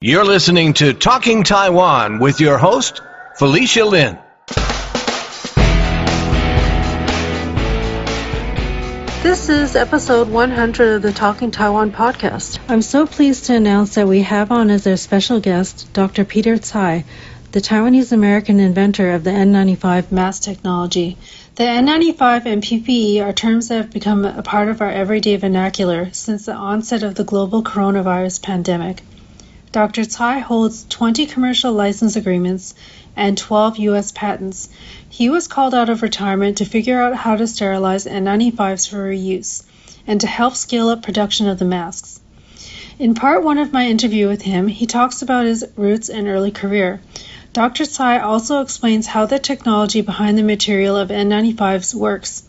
You're listening to Talking Taiwan with your host, Felicia Lin. This is episode 100 of the Talking Taiwan podcast. I'm so pleased to announce that we have on as our special guest Dr. Peter Tsai, the Taiwanese American inventor of the N95 mask technology. The N95 and PPE are terms that have become a part of our everyday vernacular since the onset of the global coronavirus pandemic. Dr. Tsai holds 20 commercial license agreements and 12 U.S. patents. He was called out of retirement to figure out how to sterilize N95s for reuse and to help scale up production of the masks. In part one of my interview with him, he talks about his roots and early career. Dr. Tsai also explains how the technology behind the material of N95s works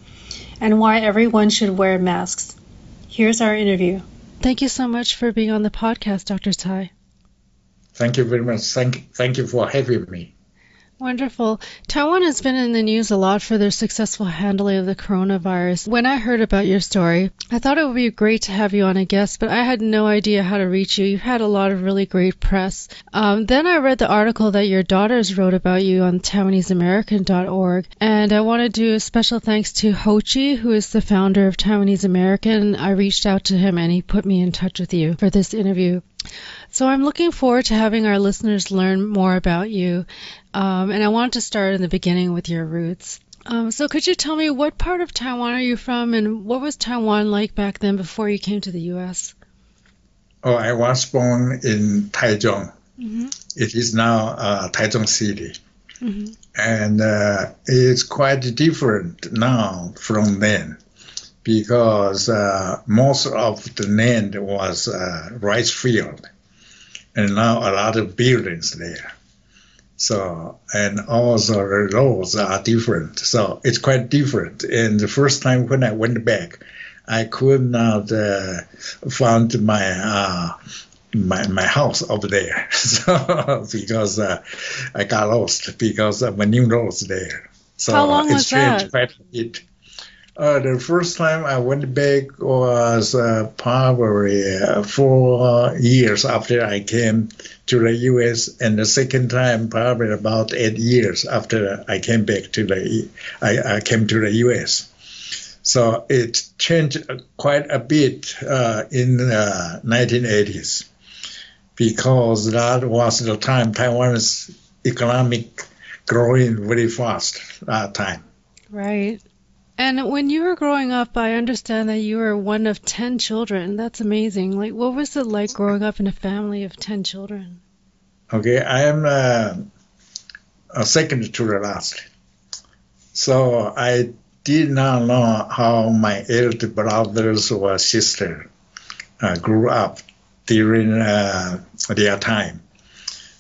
and why everyone should wear masks. Here's our interview. Thank you so much for being on the podcast, Dr. Tsai. Thank you very much. Thank, thank you for having me. Wonderful. Taiwan has been in the news a lot for their successful handling of the coronavirus. When I heard about your story, I thought it would be great to have you on a guest, but I had no idea how to reach you. You've had a lot of really great press. Um, then I read the article that your daughters wrote about you on TaiwaneseAmerican.org, and I want to do a special thanks to Ho Chie, who is the founder of Taiwanese American. I reached out to him and he put me in touch with you for this interview. So I'm looking forward to having our listeners learn more about you. Um, and I want to start in the beginning with your roots. Um, so could you tell me what part of Taiwan are you from and what was Taiwan like back then before you came to the U.S.? Oh, I was born in Taichung. Mm-hmm. It is now uh, Taichung City. Mm-hmm. And uh, it's quite different now from then because uh, most of the land was uh, rice field, and now a lot of buildings there. So and also the roads are different. So it's quite different. And the first time when I went back, I could not uh, find my uh, my my house over there. so because uh, I got lost because of my new roads there. So How long was that? Quite a bit. Uh, the first time I went back was uh, probably uh, four years after I came to the U.S., and the second time probably about eight years after I came back to the I, I came to the U.S. So it changed quite a bit uh, in the 1980s because that was the time Taiwan's economic growing very fast that time. Right. And when you were growing up, I understand that you were one of 10 children. That's amazing. Like, what was it like growing up in a family of 10 children? Okay, I am uh, a second to the last. So I did not know how my elder brothers or sister uh, grew up during uh, their time.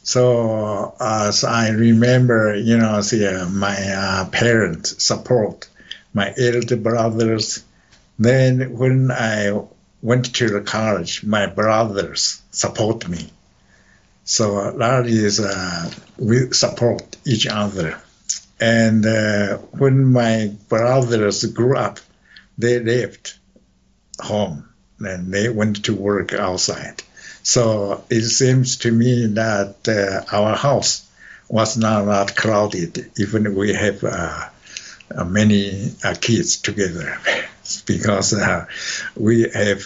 So as I remember, you know, uh, my uh, parents support my elder brothers. Then when I went to the college, my brothers support me. So that is uh, we support each other. And uh, when my brothers grew up, they left home and they went to work outside. So it seems to me that uh, our house was not that crowded, even we have uh, uh, many uh, kids together because uh, we have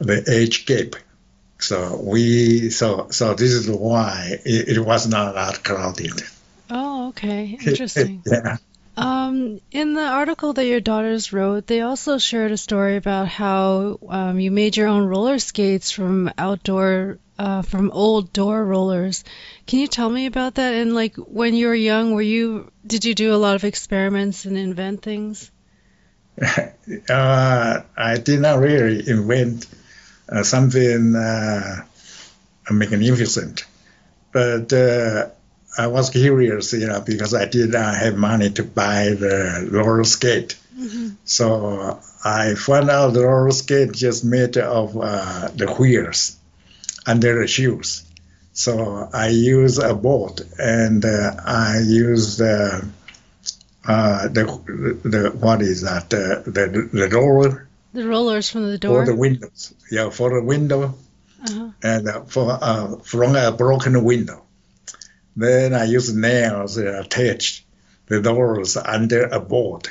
the age gap. So we so so this is why it, it was not that crowded. Oh, okay, interesting. yeah. Um, in the article that your daughters wrote, they also shared a story about how um, you made your own roller skates from outdoor, uh, from old door rollers. Can you tell me about that? And like when you were young, were you did you do a lot of experiments and invent things? uh, I did not really invent uh, something uh, magnificent, but uh, I was curious, you know, because I did not have money to buy the roller skate. Mm-hmm. So I found out the roller skate just made of uh, the wheels under the shoes. So I use a boat and uh, I use the, uh, the, the what is that the the, the roller the rollers from the door for the windows yeah for the window Uh-huh. and uh, for uh, from a broken window. Then I use nails uh, attach the doors under a board.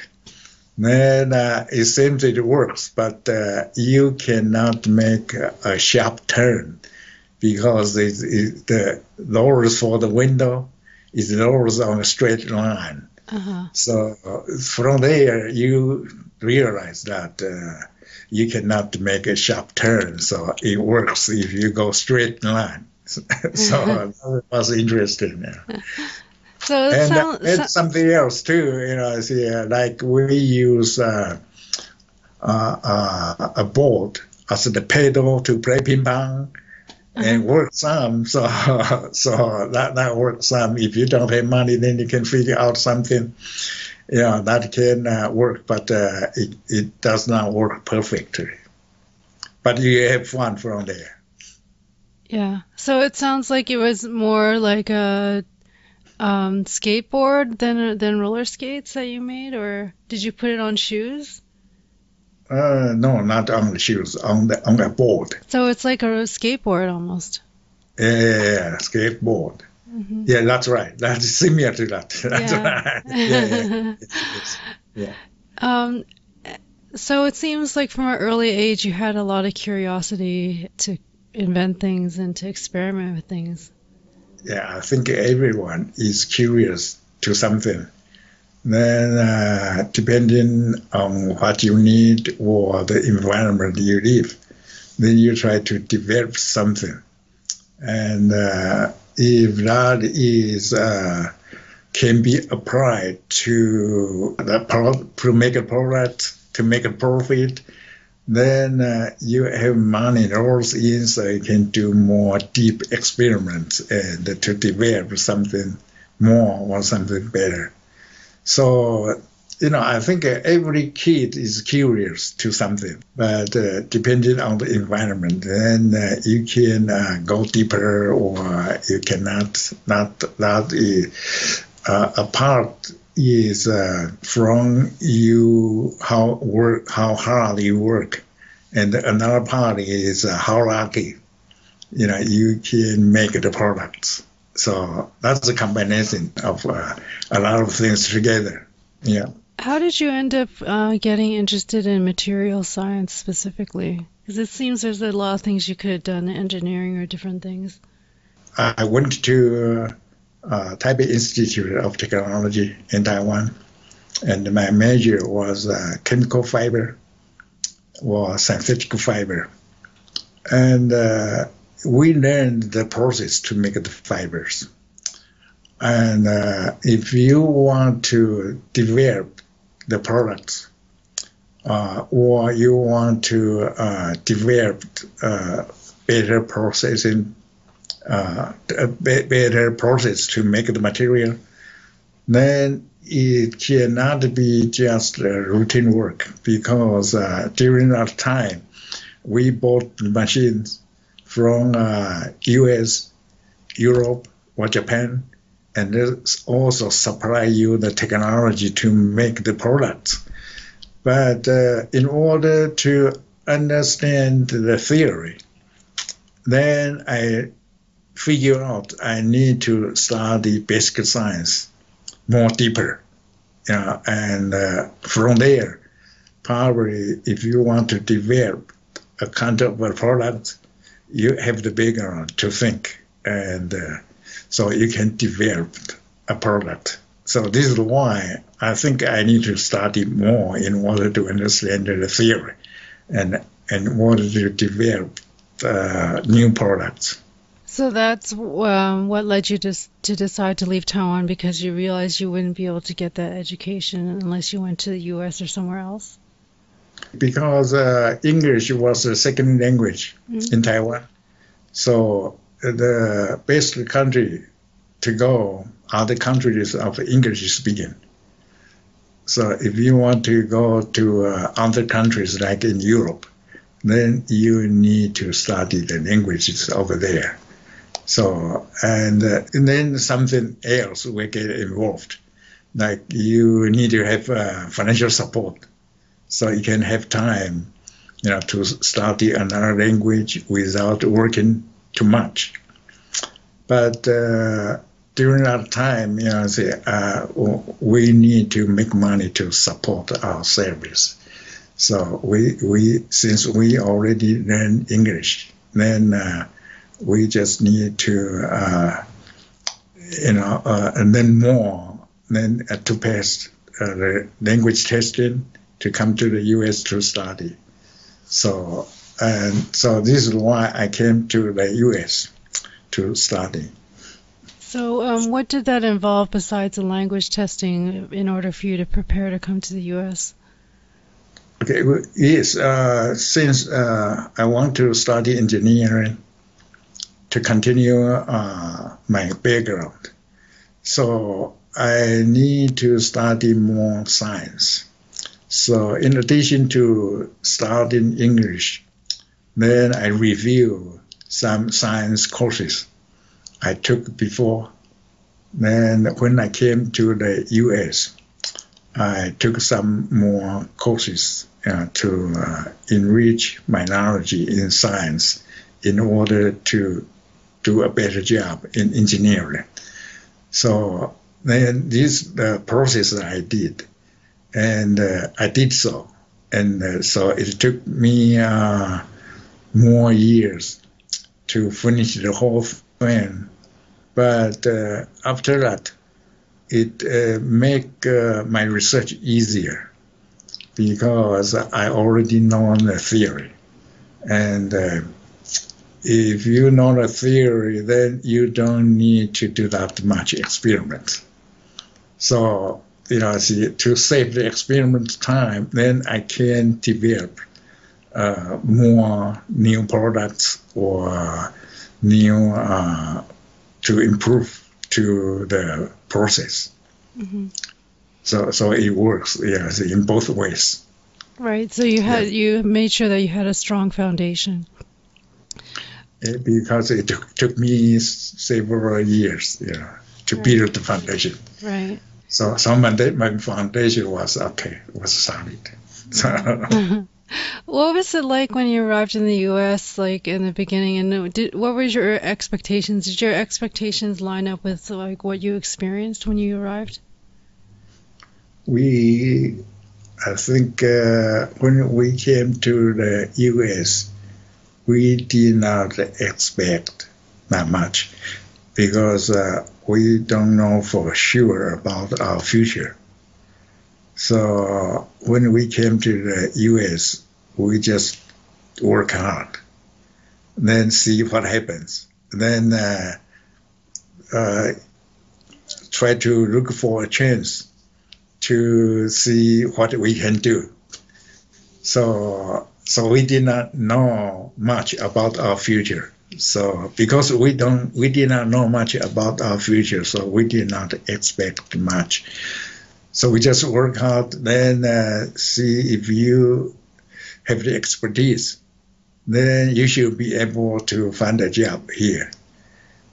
Then uh, it seems it works, but uh, you cannot make a, a sharp turn because it, it, the doors for the window is doors on a straight line. Uh-huh. So uh, from there, you realize that uh, you cannot make a sharp turn. So it works if you go straight line. so that was interesting. Yeah. So And, uh, sounds. and something else too, you know, see, uh, like we use uh, uh, uh, a board as the pedal to play ping pong and work some. So, so that that works some. If you don't have money, then you can figure out something. Yeah, that can uh, work, but uh, it it does not work perfectly. But you have fun from there. Yeah. So it sounds like it was more like a um, skateboard than than roller skates that you made, or did you put it on shoes? Uh, no, not on the shoes, on the on the board. So it's like a skateboard almost. Yeah, skateboard. hmm Yeah, that's right. That's similar to that. That's Yeah. right. Yeah, yeah. Yes. Um, so it seems like from an early age you had a lot of curiosity to invent things and to experiment with things. yeah, I think everyone is curious to something. Then, uh, depending on what you need or the environment you live, then you try to develop something. And uh, if that is uh, can be applied to the pro- to make a product, to make a profit, then uh, you have money rolls in so you can do more deep experiments and to develop something more or something better. So, you know, I think uh, every kid is curious to something, but uh, depending on the environment, then uh, you can uh, go deeper or you cannot. Not that uh, a part is uh, from you how work how hard you work, and another part is uh, how lucky you know you can make the products. So that's a combination of uh, a lot of things together. Yeah. How did you end up uh, getting interested in material science specifically? Because it seems there's a lot of things you could have done, engineering or different things. I went to uh, uh, Taipei Institute of Technology in Taiwan, and my major was uh, chemical fiber or synthetic fiber. And uh, we learned the process to make the fibers. And uh, if you want to develop the products, uh, or you want to uh, develop uh, better processing uh, be- better process to make the material, then it cannot be just routine work because uh, during that time we bought machines from uh, U.S., Europe, or Japan, and this also supply you the technology to make the products. But uh, in order to understand the theory, then I figure out I need to study basic science more deeper. You know, and uh, from there, probably if you want to develop a kind of a product, you have the background to think, and uh, so you can develop a product. So this is why I think I need to study more in order to understand the theory, and in order to develop uh, new products. So that's um, what led you to, to decide to leave Taiwan because you realized you wouldn't be able to get that education unless you went to the U.S. or somewhere else. Because uh, English was a second language Mhm. in Taiwan. So the best country to go are the countries of English speaking. So if you want to go to uh, other countries like in Europe, then you need to study the languages over there. So and, uh, and then something else will get involved, like you need to have uh, financial support so you can have time you know, to study another language without working too much. But uh, during that time, you know, uh, we need to make money to support our service. So we we since we already learn English, then uh, we just need to uh, you know uh, and then more then uh, to pass uh, the language testing to come to the U.S. to study. So and so this is why I came to the U.S. to study. So, um, what did that involve besides the language testing in order for you to prepare to come to the U.S.? Okay, yes, uh, since uh, I want to study engineering to continue uh, my background, so I need to study more science. So, in addition to studying English, then I review some science courses I took before. Then, when I came to the U.S., I took some more courses uh, to uh, enrich my knowledge in science in order to do a better job in engineering. So then this process I did, and uh, I did so, and uh, so it took me uh, more years to finish the whole thing. But uh, after that, it uh, make uh, my research easier because I already know the theory. And if you know the theory, then you don't need to do that much experiment. So, you know, see, to save the experiment time, then I can develop uh, more new products or new uh, to improve to the process. Mm-hmm. So so it works, yes, in both ways. Right. So you had yeah. you made sure that you had a strong foundation. It, eh, because it took, took me several years, yeah, to right. build the foundation. Right. So so my, my foundation was okay, was solid. So. What was it like when you arrived in the U.S. Like in the beginning, and did, what were your expectations? Did your expectations line up with like what you experienced when you arrived? We, I think, uh, when we came to the U.S., we did not expect that much because uh, we don't know for sure about our future. So when we came to the U.S., we just work hard, then see what happens, then uh, uh, try to look for a chance to see what we can do. So, so we did not know much about our future. So, because we don't, we did not know much about our future, so we did not expect much. So we just work hard, then uh, see if you have the expertise, then you should be able to find a job here.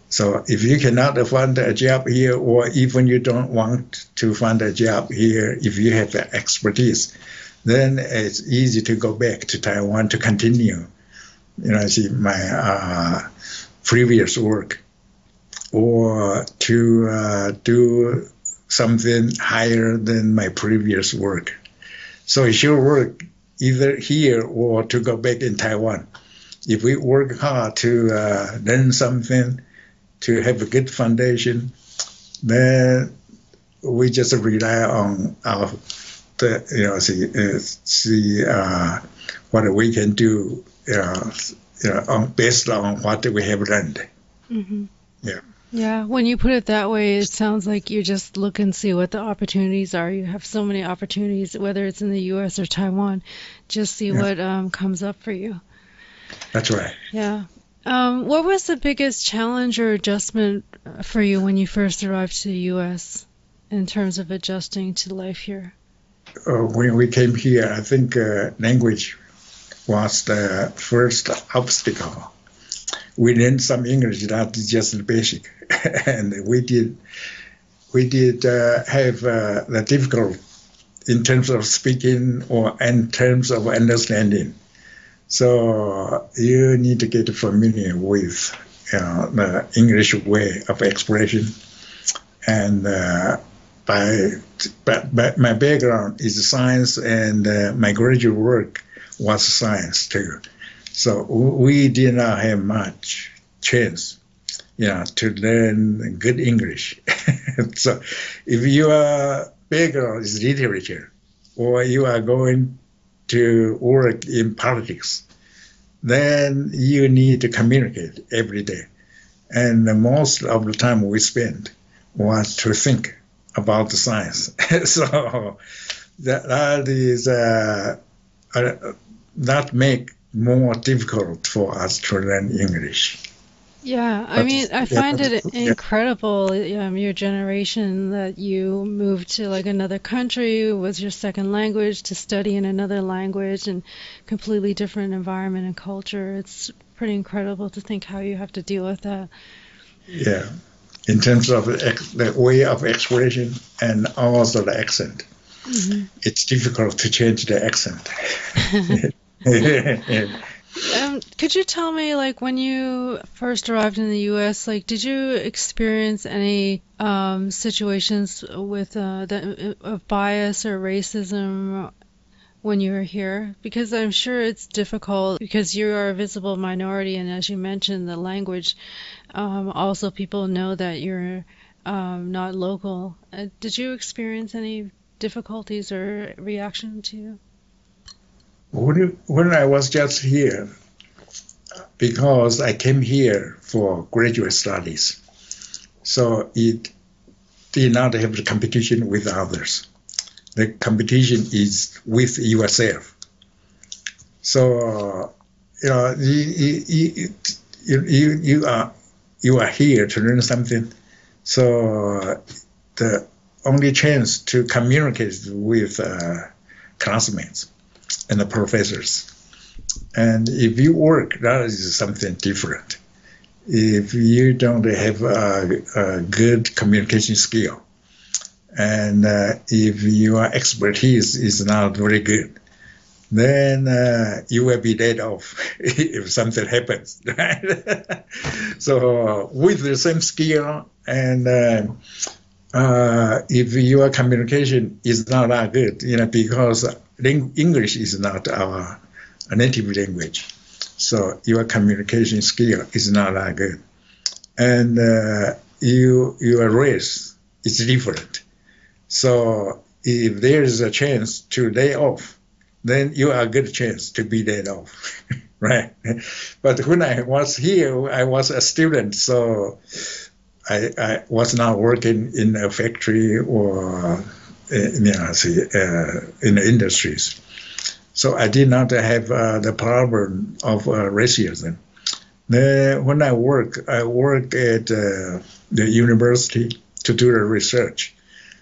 So if you cannot find a job here, or even you don't want to find a job here, if you have the expertise, then it's easy to go back to Taiwan to continue. You know, I see my uh, previous work, or to uh, do something higher than my previous work. So it should work either here or to go back in Taiwan. If we work hard to uh, learn something, to have a good foundation, then we just rely on our, the, you know, see, uh, see uh, what we can do, you know, you know, on, based on what we have learned. Mm-hmm. Yeah. Yeah, when you put it that way, it sounds like you just look and see what the opportunities are. You have so many opportunities, whether it's in the U.S. or Taiwan. Just see yeah. what um, comes up for you. That's right. Yeah. Um, what was the biggest challenge or adjustment for you when you first arrived to the U.S. in terms of adjusting to life here? Uh, when we came here, I think uh, language was the first obstacle we learned some English that's just basic, and we did we did uh, have uh, the difficult in terms of speaking or in terms of understanding. So you need to get familiar with know, the English way of expression. And uh, by, by, my background is science, and uh, my graduate work was science too. So we did not have much chance, you know, to learn good English. so if your background is literature, or you are going to work in politics, then you need to communicate every day. And most of the time we spend was to think about the science. so that, that is uh, uh, that make more difficult for us to learn English. Yeah, I mean, I find it incredible, um, your generation, that you moved to like another country with your second language to study in another language and completely different environment and culture. It's pretty incredible to think how you have to deal with that. Yeah, in terms of the way of expression and also the accent. Mm-hmm. It's difficult to change the accent. Um, could you tell me, like, when you first arrived in the U.S., like, did you experience any um, situations with uh, the, of bias or racism when you were here? Because I'm sure it's difficult because you are a visible minority, and as you mentioned, the language. Um, also, people know that you're um, not local. Uh, did you experience any difficulties or reaction to? When, when I was just here, because I came here for graduate studies, so it did not have the competition with others. The competition is with yourself. So, you know, you, you, you, you, are, you are here to learn something. So the only chance to communicate with uh, classmates and the professors. And if you work, that is something different. If you don't have a, a good communication skill, and uh, if your expertise is not very good, then uh, you will be laid off if something happens. Right? so with the same skill and uh, uh, if your communication is not that good, you know, because English is not our native language, so your communication skill is not that good, and uh, you your race is different. So if there is a chance to lay off, then you are a good chance to be laid off, right? But when I was here, I was a student, so I, I was not working in a factory or see, uh, in the industries. So I did not have uh, the problem of uh, racism. Then when I work, I work at uh, the university to do the research.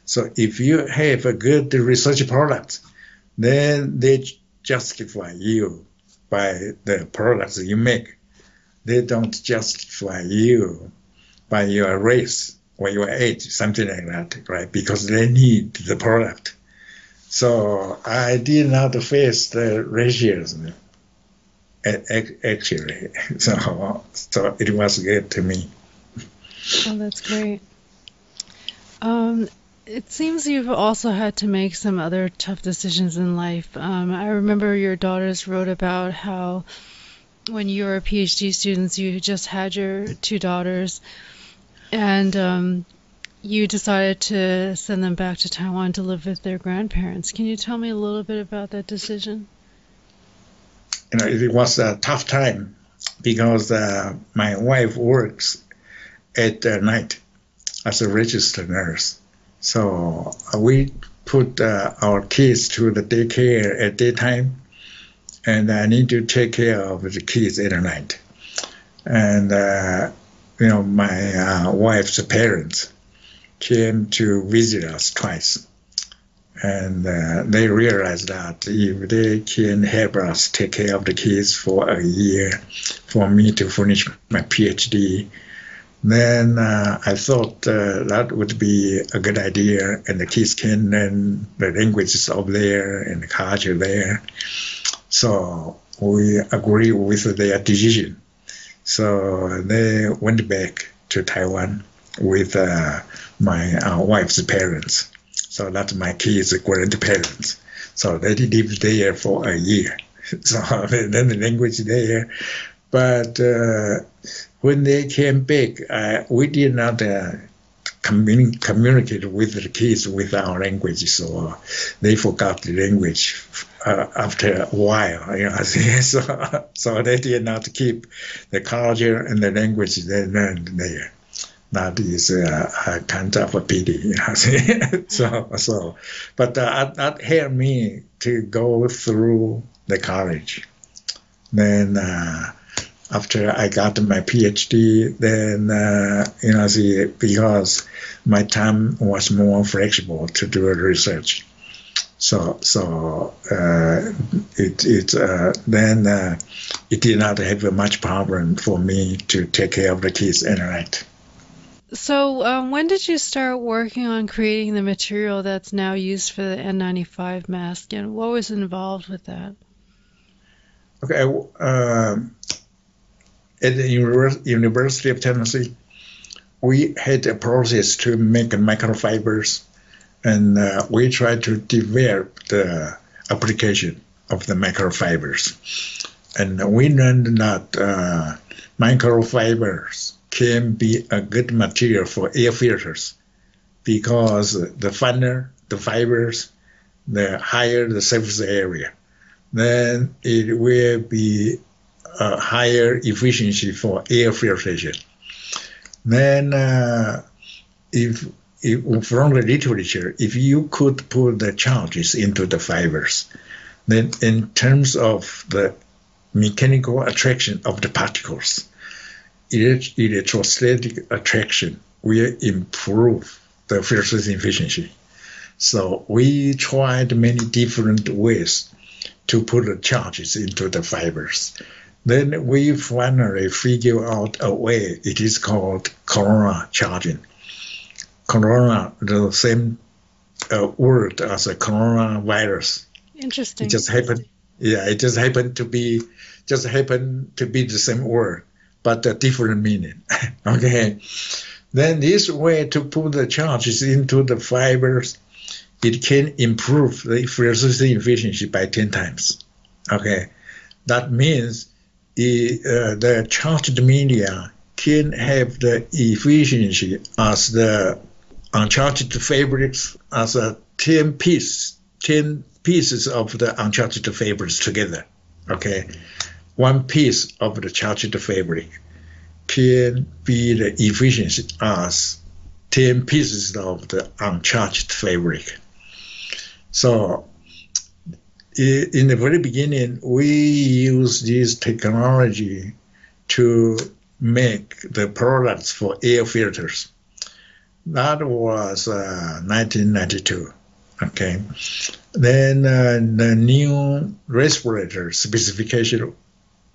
So if you have a good research product, then they justify you by the products you make. They don't justify you by your race or your age, something like that, right? Because they need the product. So I did not face the racism actually. So, so it was good to me. Oh, that's great. Um, it seems you've also had to make some other tough decisions in life. Um, I remember your daughters wrote about how when you were a PhD students, you just had your two daughters and um, you decided to send them back to Taiwan to live with their grandparents. Can you tell me a little bit about that decision? You know, it was a tough time because uh, my wife works at uh, night as a registered nurse. So uh, we put uh, our kids to the daycare at daytime, and I need to take care of the kids at night. And uh, you know, my uh, wife's parents came to visit us twice. And uh, they realized that if they can help us take care of the kids for a year, for me to finish my PhD, then uh, I thought uh, that would be a good idea, and the kids can learn the languages of there and the culture there. So we agree with their decision. So they went back to Taiwan with uh, my uh, wife's parents. So that's my kids' grandparents. So they lived there for a year. So then the language there. But uh, when they came back, uh, we did not uh, commun- communicate with the kids with our language, so they forgot the language uh, after a while. You know, so, so they did not keep the culture and the language they learned there. That is a, a kind of a pity. You know, so so, but uh, that helped me to go through the college. Then uh, after I got my PhD, then uh, you know, see, because my time was more flexible to do research. So, so uh, it it uh, then uh, it did not have much problem for me to take care of the kids and write. So, um, when did you start working on creating the material that's now used for the N95 mask, and what was involved with that? Okay, at the University of Tennessee, we had a process to make microfibers, and uh, we tried to develop the application of the microfibers. And we learned that uh, microfibers can be a good material for air filters because the finer the fibers, the higher the surface area, then it will be a higher efficiency for air filtration. Then, uh, if, if from the literature, if you could put the charges into the fibers, then in terms of the mechanical attraction of the particles, electrostatic attraction will improve the filtration efficiency. So we tried many different ways to put the charges into the fibers. Then we finally figure out a way. It is called corona charging. Corona, the same uh, word as a coronavirus. Interesting. It just happened. Yeah, it just happened to be just happened to be the same word, but a different meaning. okay. Then this way to put the charges into the fibers, it can improve the filtration efficiency by 10 times. Okay. That means uh, the charged media can have the efficiency as the uncharged fabrics as a 10 piece, 10 pieces of the uncharged fabrics together. Okay. One piece of the charged fabric can be the efficiency as 10 pieces of the uncharged fabric. So in the very beginning, we used this technology to make the products for air filters. That was uh, 1992. Okay. Then uh, the new respirator specification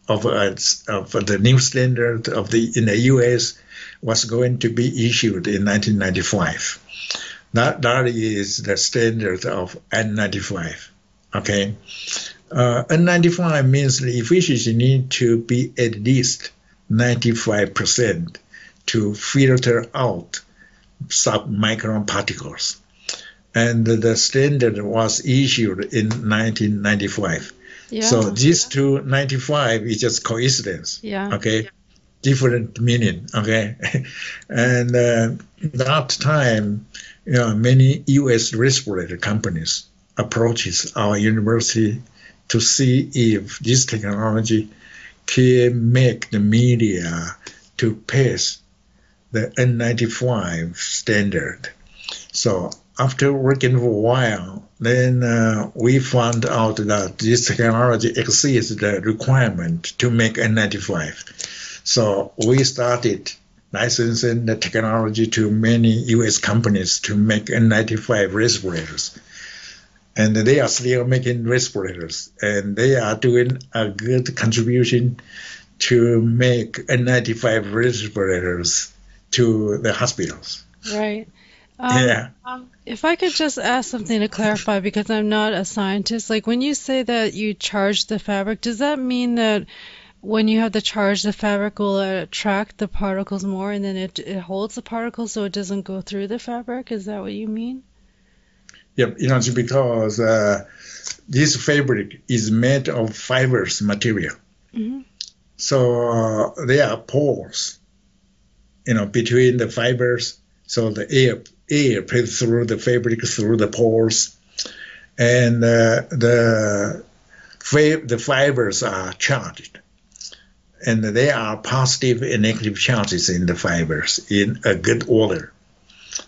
of, uh, of the new standard of the in the U.S. was going to be issued in 1995. That that is the standard of N95. Okay. Uh, N95 means the efficiency need to be at least 95% to filter out submicron particles. And the standard was issued in 1995. Yeah. So this two 95 is just coincidence. Yeah. Okay. Yeah. Different meaning. Okay. and uh, that time, you know, many U.S. respirator companies approaches our university to see if this technology can make the media to pass the N95 standard. So after working for a while, then uh, we found out that this technology exceeds the requirement to make N95. So we started licensing the technology to many U.S. companies to make N95 respirators and they are still making respirators, and they are doing a good contribution to make N95 respirators to the hospitals. Right. Um, yeah. Um, if I could just ask something to clarify, because I'm not a scientist, like when you say that you charge the fabric, does that mean that when you have the charge, the fabric will attract the particles more and then it, it holds the particles so it doesn't go through the fabric? Is that what you mean? Yep, you know, because uh, this fabric is made of fibers material. hmm So uh, there are pores, you know, between the fibers. So the air air passes through the fabric through the pores, and uh, the fa- the fibers are charged, and there are positive and negative charges in the fibers in a good order.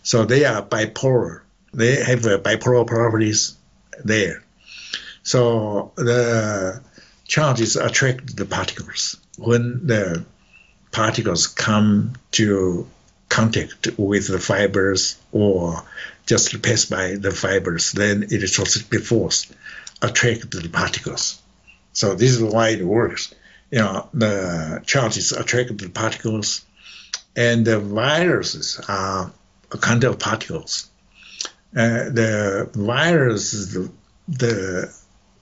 So they are bipolar. They have uh, bipolar properties there. So the charges attract the particles. When the particles come to contact with the fibers or just pass by the fibers, then electrostatic force attract the particles. So this is why it works. You know, the charges attract the particles, and the viruses are a kind of particles. Uh, the virus, the, the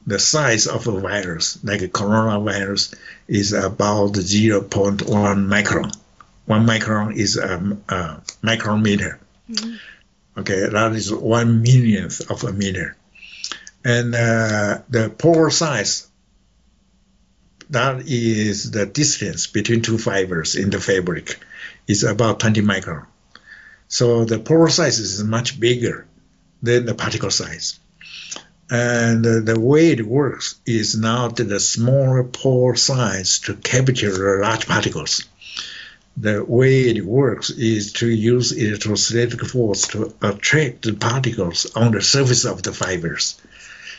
the size of a virus, like a coronavirus, is about 0.1 micron. One micron is a, a micrometer. Okay, that is one millionth of a meter. And uh, the pore size, that is the distance between two fibers in the fabric, is about 20 micron. So the pore size is much bigger than the particle size. And uh, the way it works is not the smaller pore size to capture the large particles. The way it works is to use electrostatic force to attract the particles on the surface of the fibers.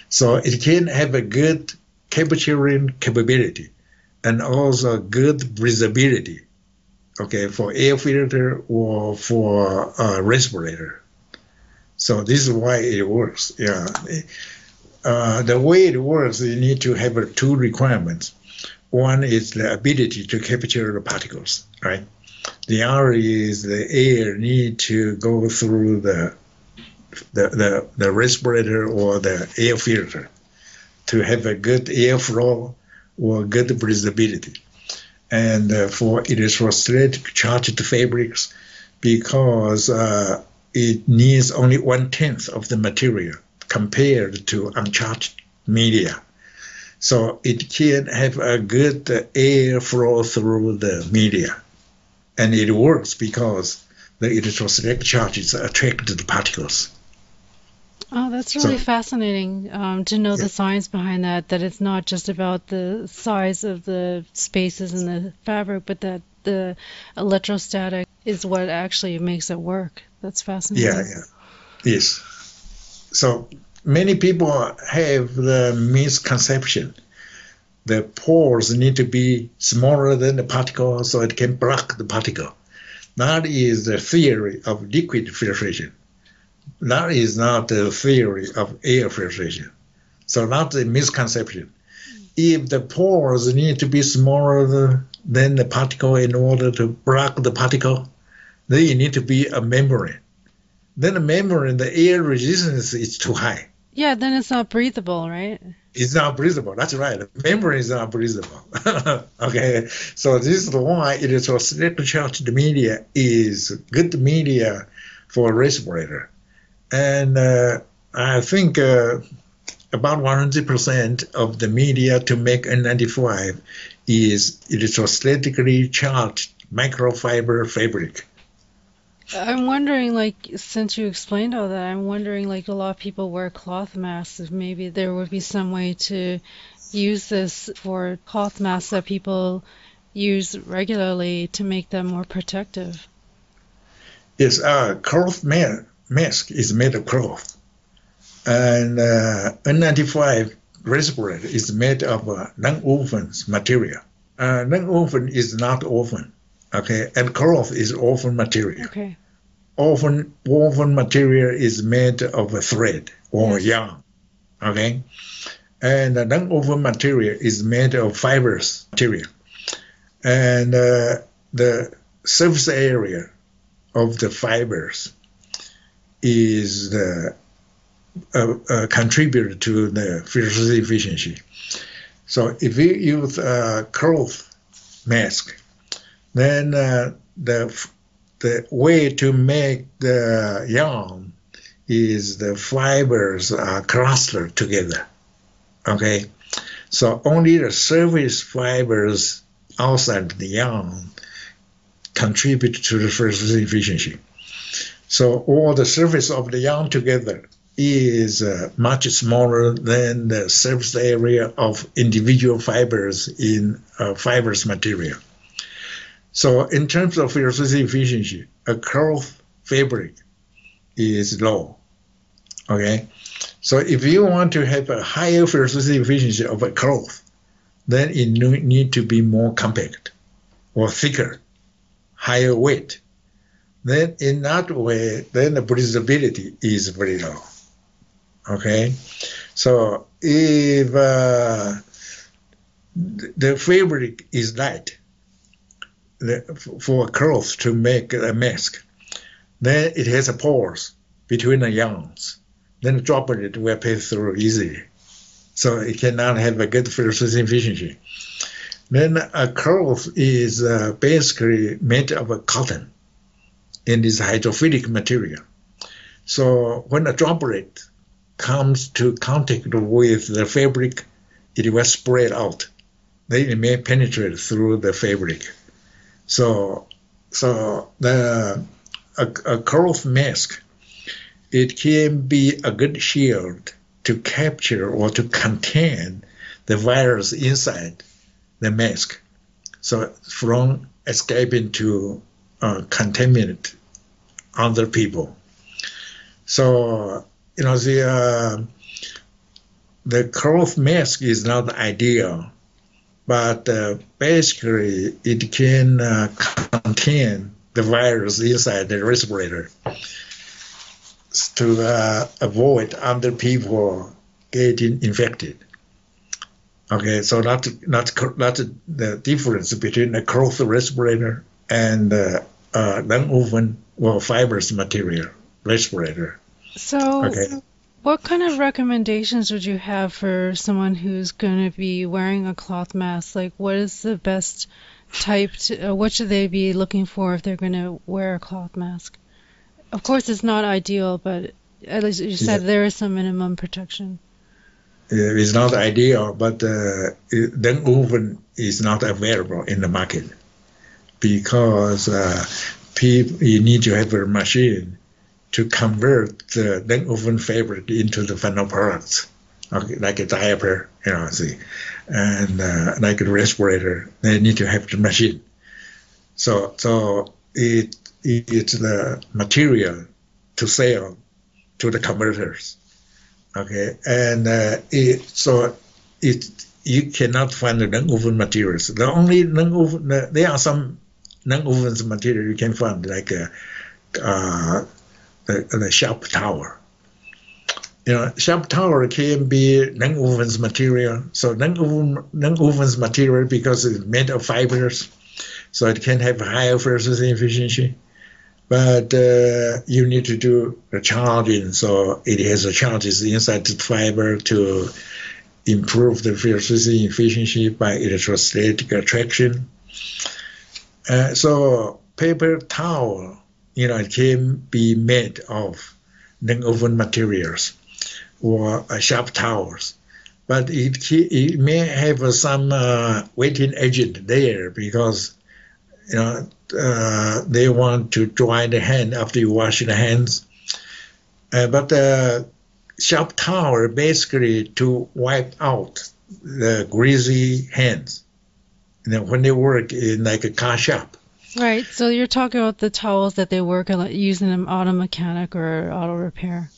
So it can have a good capturing capability and also good breathability, okay, for air filter or for a respirator. So this is why it works. Yeah. Uh, the way it works, you need to have two requirements. One is the ability to capture the particles, right? The other is the air need to go through the the, the, the respirator or the air filter to have a good airflow or good breathability. And uh, for electrostatic charged fabrics, because uh, it needs only one tenth of the material compared to uncharged media. So it can have a good airflow through the media. And it works because the electrostatic charges attract the particles. Oh, that's really So- fascinating um, to know Yeah. the science behind that, that it's not just about the size of the spaces in the fabric, but that the electrostatic is what actually makes it work. That's fascinating. Yeah, yeah. Yes. So many people have the misconception. The pores need to be smaller than the particle so it can block the particle. That is the theory of liquid filtration. That is not the theory of air filtration. So that's a misconception. If the pores need to be smaller than the particle in order to block the particle, then you need to be a membrane then the membrane, the air resistance is too high. Yeah, then it's not breathable, right? It's not breathable. That's right. The membrane is not breathable. okay. So this is why it is electrostatic charged media is good media for a respirator. And uh, I think uh, about 100% of the media to make N95 is electrostatically charged microfiber fabric. I'm wondering, like, since you explained all that, I'm wondering, like, a lot of people wear cloth masks. If maybe there would be some way to use this for cloth masks that people use regularly to make them more protective. Yes, uh, cloth ma- mask is made of cloth, and uh, N95 respirator is made of uh, non-woven material. Uh, non-woven is not woven, okay, and cloth is woven material. Okay. Woven woven material is made of a thread or Yes. yarn, okay, and non-woven material is made of fibers material, and uh, the surface area of the fibers is the uh, uh, contributor to the filtration efficiency. So if we use a cloth mask, then uh, the the way to make the yarn is the fibers are clustered together. Okay, so only the surface fibers outside the yarn contribute to the filtration efficiency. So all the surface of the yarn together is uh, much smaller than the surface area of individual fibers in uh, fibrous material. So in terms of filtration efficiency, a cloth fabric is low. Okay, so if you want to have a higher filtration efficiency of a cloth, then it need to be more compact or thicker, higher weight. Then in that way, then the breathability is very low. Okay, so if uh, the fabric is light the, for cloth to make a mask, then it has a pores between the yarns. Then the droplet will pass through easily, so it cannot have a good filtration efficiency. Then a cloth is uh, basically made of a cotton and is hydrophilic material. So when a droplet comes to contact with the fabric, it will spread out. Then it may penetrate through the fabric. So, so the a, a cloth mask, it can be a good shield to capture or to contain the virus inside the mask. So from escaping to uh, contaminate other people. So you know the uh, the cloth mask is not ideal, but uh, basically it can uh, contain the virus inside the respirator to uh, avoid other people getting infected. Okay, so that's that's that's the difference between a cloth respirator and uh, uh, non-woven well fibrous material respirator. So, okay. What kind of recommendations would you have for someone who's going to be wearing a cloth mask? Like, what is the best type? To, uh, what should they be looking for if they're going to wear a cloth mask? Of course, it's not ideal, but at least you said yeah. there is some minimum protection. It's not ideal, but uh, non-woven is not available in the market because uh, people you need to have a machine to convert the non-woven fabric into the final products, okay, like a diaper, you know, see, and uh, like a respirator. They need to have the machine. So, so it it's the material to sell to the converters. Okay, and uh, it so it you cannot find the non-woven materials. The only non-woven there are some non-woven material you can find like uh, uh, the, the sharp tower. You know, sharp tower can be non-woven material. So non-woven, material because it's made of fibers, so it can have higher filtration efficiency but uh, you need to do the charging. So it has a charges inside the fiber to improve the efficiency by electrostatic attraction. Uh, so paper towel, you know, it can be made of non-woven materials or uh, sharp towels. But it, it may have some uh, wetting agent there because, you know, uh, they want to dry the hand after you wash the hands. Uh, but the sharp towel basically to wipe out the greasy hands you know, when they work in like a car shop. Right. So you're talking about the towels that they work on using them auto mechanic or auto repair.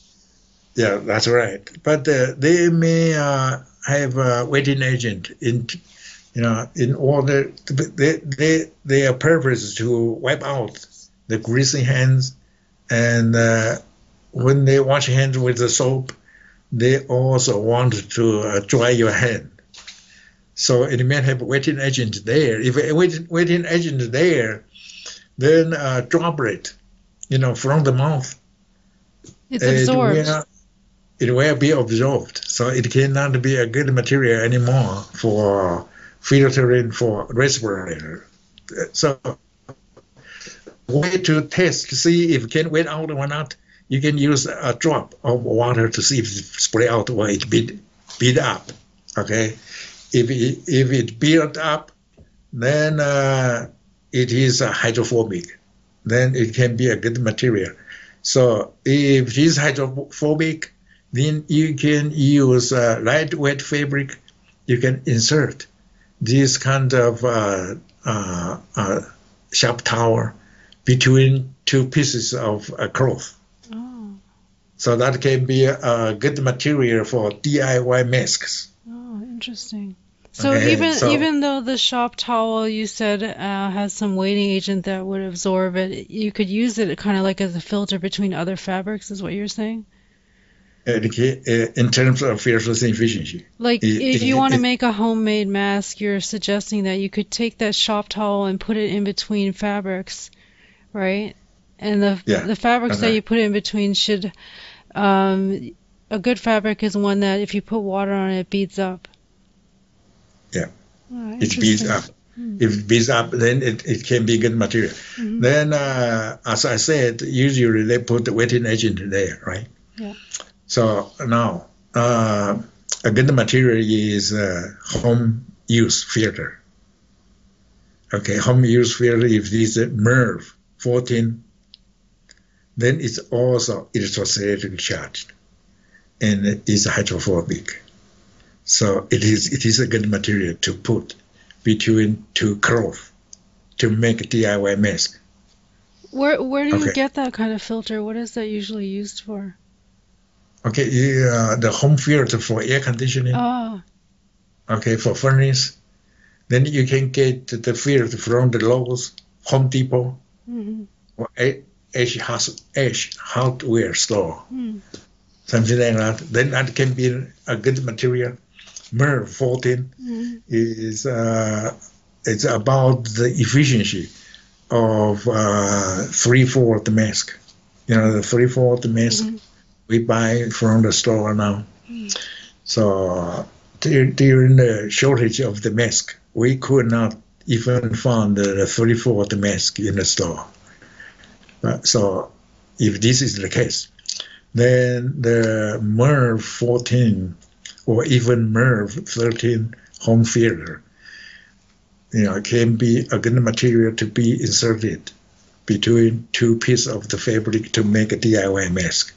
Yeah, that's right. But uh, they may uh, have a wetting agent in you know, in order to, they, they, their purpose is to wipe out the greasy hands, and uh, when they wash hands with the soap, they also want to uh, dry your hand. So it may have wetting agent there. If a wetting agent there, then uh, droplet, you know, from the mouth It's absorbed. It will, it will be absorbed, so it cannot be a good material anymore for filtering for respirator. So, way to test to see if it can wet out or not. You can use a drop of water to see if it spray out or it beat beat up. Okay, if it, if it built up, then uh, it is hydrophobic. Then it can be a good material. So if it is hydrophobic, then you can use uh, lightweight fabric. You can insert this kind of uh, uh, uh sharp towel between two pieces of cloth. Oh. So that can be a good material for DIY masks. Oh, interesting. So Okay, even so- even though the shop towel you said uh, has some wetting agent that would absorb it, you could use it kind of like as a filter between other fabrics, is what you're saying? It uh, in terms of filtration efficiency. Like if you want to make a homemade mask, you're suggesting that you could take that shop towel and put it in between fabrics, right? And the Yeah, the fabrics that you put in between should um, a good fabric is one that if you put water on it, it beads up. Yeah. Oh, it builds up. If it beats up, then it, it can be good material. Mhm. Then, uh, as I said, usually they put the wetting agent there, right? Yeah. So now, uh, a good material is uh, home use filter. Okay, home use filter, if it is a MERV 14, then it's also electrostatic charged and it is hydrophobic. So it is it is a good material to put between two cloth to make a DIY mask. Where where do you Okay. get that kind of filter? What is that usually used for? Okay, yeah, the home filter for air conditioning. Oh, Okay, for furnace. Then you can get the filter from the Lowe's, Home Depot, hmm or Ace House Ace Hardware store, Hmm. something like that. Then that can be a good material. MERV 14 hmm is uh, it's about the efficiency of uh, three fourth mask. You know the three fourth mask Mhm. we buy from the store now. Mm. So dur- during the shortage of the mask, we could not even find the three fourth mask in the store. So if this is the case, then the MERV 14 or even MERV 13 home filter, you know, can be a good material to be inserted between two pieces of the fabric to make a DIY mask.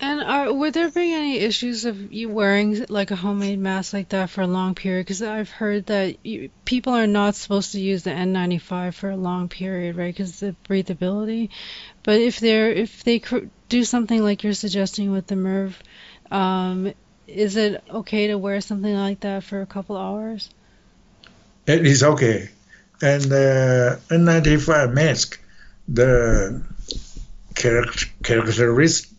And are, would there be any issues of you wearing like a homemade mask like that for a long period? Because I've heard that you, people are not supposed to use the N95 for a long period, right? Because the breathability. But if they're if they do something like you're suggesting with the MERV, um, is it okay to wear something like that for a couple hours? It is okay. And uh, the N95 mask, the charac- characteristic,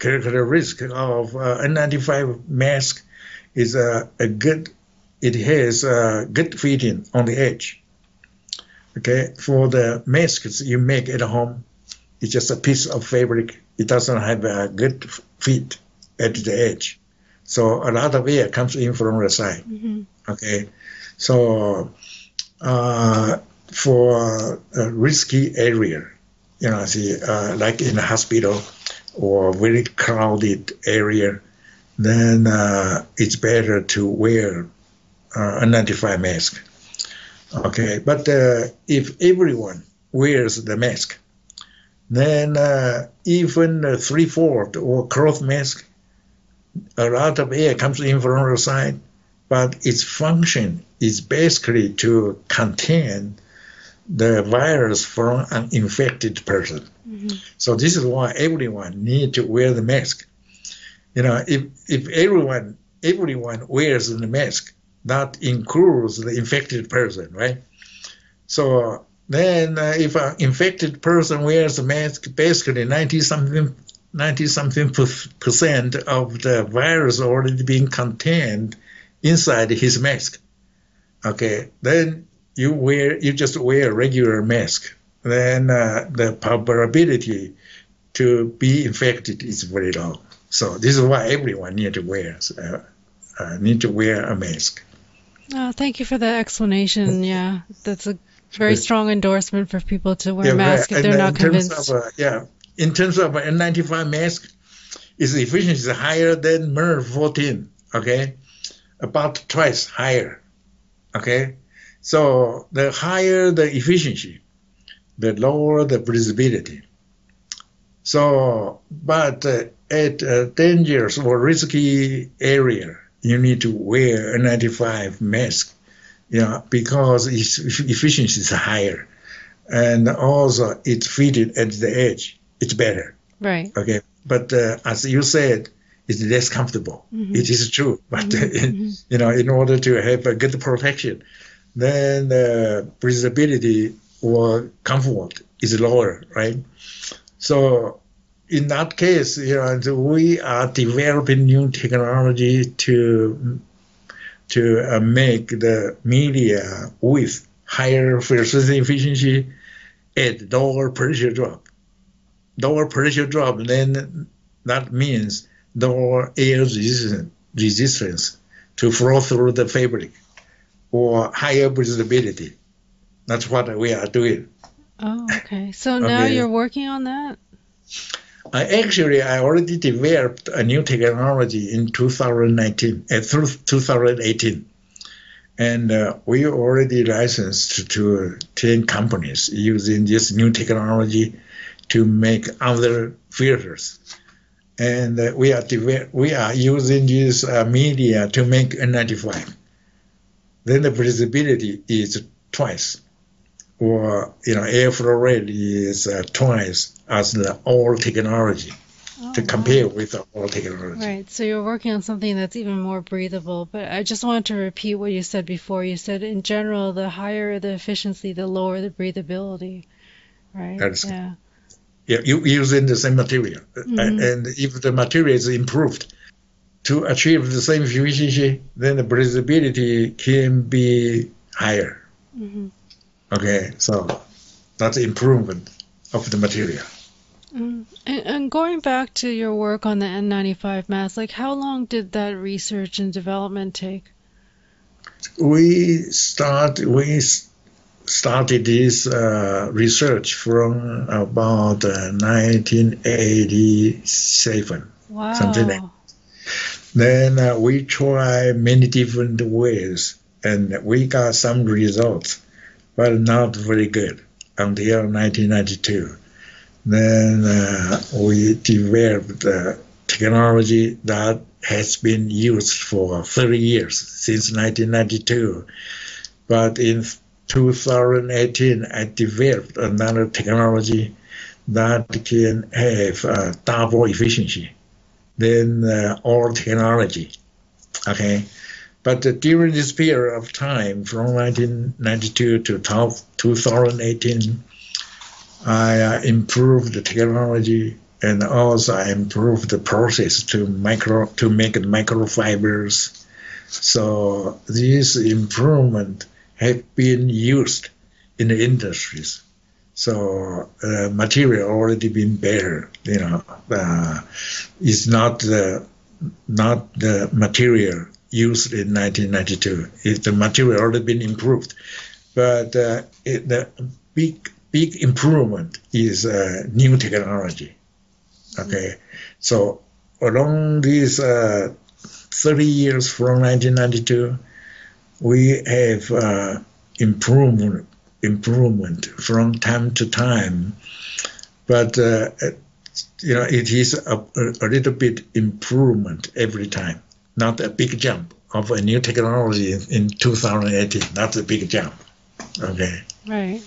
of uh, N95 mask is a, a good, it has a good fitting on the edge. Okay, for the masks you make at home, it's just a piece of fabric. It doesn't have a good fit at the edge. So a lot of air comes in from the side. hmm Okay, so uh, for a risky area, you know, see, uh, like in a hospital or very crowded area, then uh, it's better to wear uh, a 95 mask. Okay, but uh, if everyone wears the mask, then uh, even a three-fourth or cloth mask, a lot of air comes in from the side but its function is basically to contain the virus from an infected person. hmm So this is why everyone need to wear the mask. You know, if if everyone everyone wears the mask, that includes the infected person, right? So then, uh, if an infected person wears a mask, basically ninety something. 90 something percent of the virus already being contained inside his mask. Okay, then you wear you just wear a regular mask. Then uh, the probability to be infected is very low. So this is why everyone need to wear uh, uh, need to wear a mask. Oh, thank you for that explanation. Yeah, that's a very strong endorsement for people to wear Yeah, masks right. if they're And not convinced. Of, uh, yeah, in terms of N95 mask, its efficiency is higher than MERV 14. Okay, about twice higher. Okay, so the higher the efficiency, the lower the breathability. So, but uh, at a dangerous or risky area, you need to wear a 95 mask, you know, because its efficiency is higher, and also it's fitted at the edge. It's better. Right. Okay, but uh, as you said, it's less comfortable. Mhm. It is true, but uh, mhm. you know, in order to have a good protection, then the breathability or comfort is lower, right? So in that case, you know, so we are developing new technology to to uh, make the media with higher filtration efficiency at lower pressure drop. Lower pressure drop, then that means lower air resistance, resistance to flow through the fabric or higher breathability. That's what we are doing. Oh, okay. So now Okay. you're working on that? I actually, I already developed a new technology in 2019, uh, through 2018. And uh, we already licensed to 10 companies using this new technology to make other filters. And uh, we are we are using this uh, media to make N95. Then the breathability is twice, or you know, airflow rate is uh, twice as the old technology Oh, to wow. compare with the old technology. Right. So you're working on something that's even more breathable. But I just wanted to repeat what you said before. You said in general, the higher the efficiency, the lower the breathability. Right. That's- yeah. Yeah, you using the same material, Mhm. and, and if the material is improved to achieve the same efficiency, then the breathability can be higher. hmm Okay, so that's improvement of the material. mm And, and going back to your work on the N95 mask, like how long did that research and development take? We start we started this uh, research from about uh, 1987. Wow. Something like- Then uh, we try many different ways, and we got some results, but not very good until 1992. Then uh, we developed uh, technology that has been used for 30 years since 1992. But in 2018, I developed another technology that can have uh, double efficiency than uh, all technology. Okay, but uh, during this period of time, from 1992 to 2018, I uh, improved the technology and also I improved the process to micro to make microfibers. So this improvement have been used in the industries. So uh, material already been better. You know, uh, it's not the not the material used in 1992. It's the material already been improved, but uh, it, the big big improvement is uh, new technology. Okay, so along these uh, 30 years from 1992, we have uh, improvement improvement from time to time, but uh, you know it is a, a, little bit improvement every time, not a big jump of a new technology in, in 2018. That's a big jump. Okay. Right.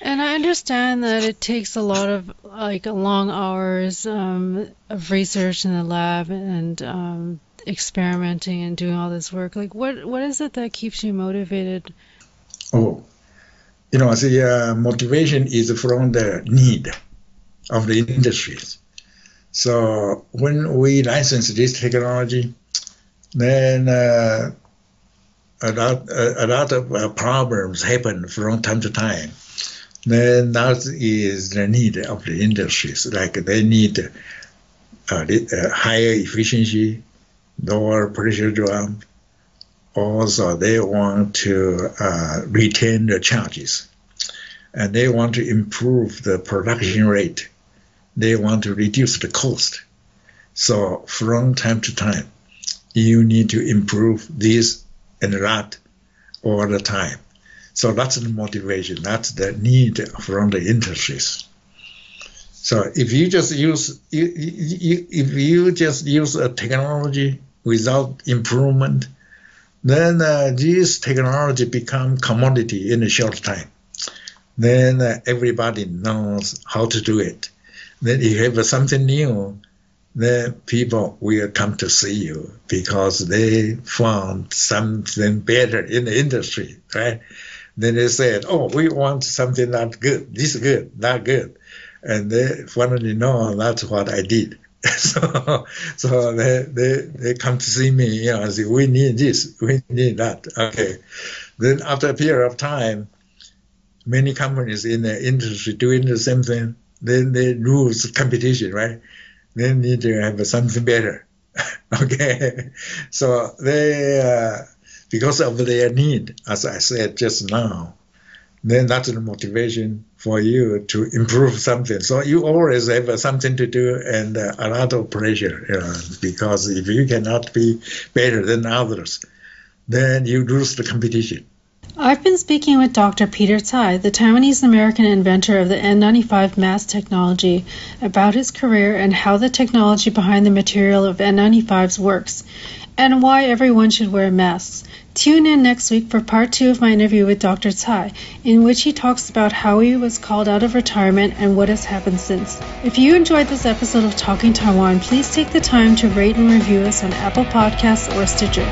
And I understand that it takes a lot of like long hours um, of research in the lab and um, experimenting and doing all this work. Like, what what is it that keeps you motivated? Oh, you know, the uh, motivation is from the need of the industries. So when we license this technology, then uh, a lot a, a lot of uh, problems happen from time to time. Then that is the need of the industries. Like they need uh, uh, higher efficiency, lower pressure drop. Also, they want to uh, retain the charges, and they want to improve the production rate. They want to reduce the cost. So, from time to time, you need to improve this and that all the time. So that's the motivation. That's the need from the industries. So if you just use if you just use a technology without improvement, then uh, this technology become commodity in a short time. Then uh, everybody knows how to do it. Then if you have something new, then people will come to see you because they found something better in the industry, right? Then they said, "Oh, we want something not good. This is good, not good," and they finally know that's what I did. so, so they, they they come to see me, you know, and say, "We need this, we need that." Okay. Then after a period of time, many companies in the industry doing the same thing. Then they lose competition, right? They need to have something better. okay, so they. Uh, because of their need, as I said just now, then that's the motivation for you to improve something. So you always have something to do and uh, a lot of pressure, you know, because if you cannot be better than others, then you lose the competition. I've been speaking with Dr. Peter Tsai, the Taiwanese American inventor of the N95 mask technology, about his career and how the technology behind the material of N95s works, and why everyone should wear masks. Tune in next week for part two of my interview with Dr. Tsai, in which he talks about how he was called out of retirement and what has happened since. If you enjoyed this episode of Talking Taiwan, please take the time to rate and review us on Apple Podcasts or Stitcher.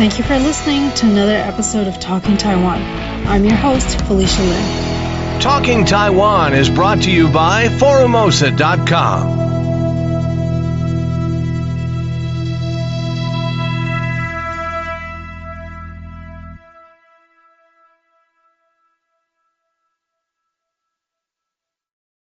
Thank you for listening to another episode of Talking Taiwan. I'm your host, Felicia Lin. Talking Taiwan is brought to you by Forumosa.com